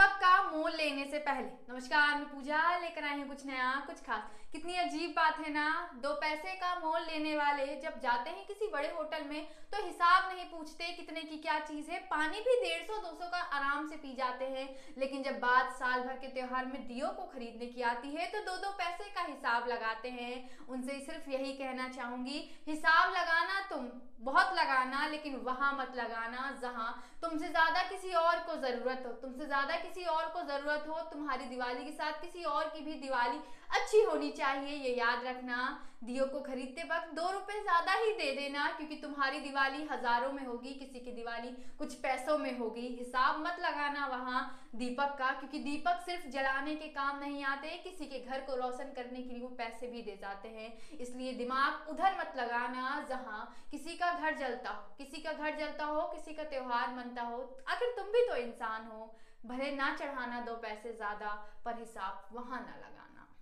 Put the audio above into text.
दीपक का मोल लेने से पहले। नमस्कार, मैं पूजा लेकर आई हूँ कुछ नया, कुछ खास। कितनी अजीब बात है ना, दो पैसे का मोल लेने वाले जब जाते हैं किसी बड़े होटल में तो हिसाब नहीं पूछते कितने की क्या चीज़ है। पानी भी डेढ़ सौ, दो सौ का आराम से पी जाते हैं। लेकिन जब बात साल भर के त्योहार में दियो को खरीदने की आती है तो दो दो पैसे का हिसाब लगाते हैं। उनसे सिर्फ़ यही कहना चाहूँगी, हिसाब लगाना तुम। बहुत लगाना, लेकिन वहाँ मत लगाना, जहाँ तुमसे ज़्यादा किसी और को ज़रूरत हो। तुमसे ज़्यादा किसी और को ज़रूरत हो, तुम्हारी दिवाली के साथ किसी और की भी दिवाली अच्छी होनी चाहिए, ये याद रखना। दियो को खरीदते वक्त दो रुपए ज़्यादा ही दे देना, क्योंकि तुम्हारी दिवाली हज़ारों में होगी, किसी की दिवाली कुछ पैसों में होगी। हिसाब मत लगाना वहाँ दीपक का, क्योंकि दीपक सिर्फ़ जलाने के काम नहीं आते, किसी के घर को रोशन करने के लिए वो पैसे भी दे जाते हैं। इसलिए दिमाग उधर मत लगाना, जहाँ किसी का घर जलता हो, किसी का घर जलता हो, किसी का त्योहार मनता हो, आखिर तुम भी तो इंसान हो, भले ना चढ़ाना दो पैसे ज़्यादा, पर हिसाब वहाँ ना लगाना।